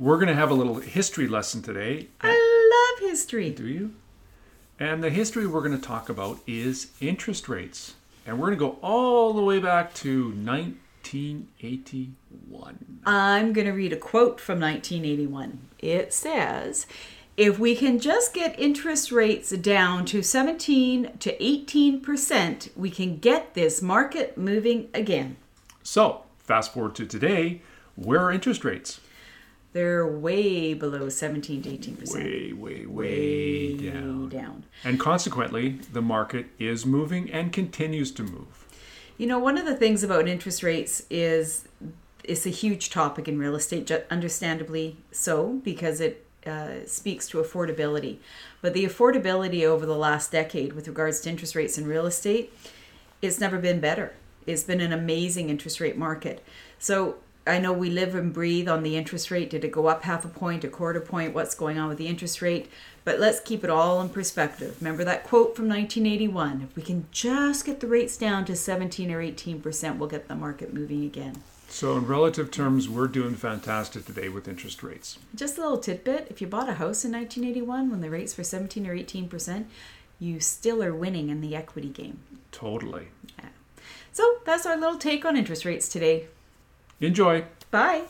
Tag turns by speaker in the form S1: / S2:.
S1: We're going to have a little history lesson today.
S2: I love history.
S1: Do you? And the history we're going to talk about is interest rates. And we're going to go all the way back to 1981.
S2: I'm going to read a quote from 1981. It says, if we can just get interest rates down to 17 to 18%, we can get this market moving again.
S1: So, fast forward to today, where are interest rates?
S2: They're way below 17 to 18%.
S1: Way, way, way, down.
S2: down.
S1: And consequently, the market is moving and continues to move.
S2: You know, one of the things about interest rates is it's a huge topic in real estate, understandably so, because it uh, speaks to affordability. But the affordability over the last decade with regards to interest rates in real estate, it's never been better. It's been an amazing interest rate market. So I know we live and breathe on the interest rate. Did it go up half a point, a quarter point? What's going on with the interest rate? But let's keep it all in perspective. Remember that quote from 1981 if we can just get the rates down to 17 or 18%, we'll get the market moving again.
S1: So, in relative terms, we're doing fantastic today with interest rates.
S2: Just a little tidbit if you bought a house in 1981 when the rates were 17 or 18%, you still are winning in the equity game.
S1: Totally.
S2: So that's our little take on interest rates today.
S1: Enjoy.
S2: Bye.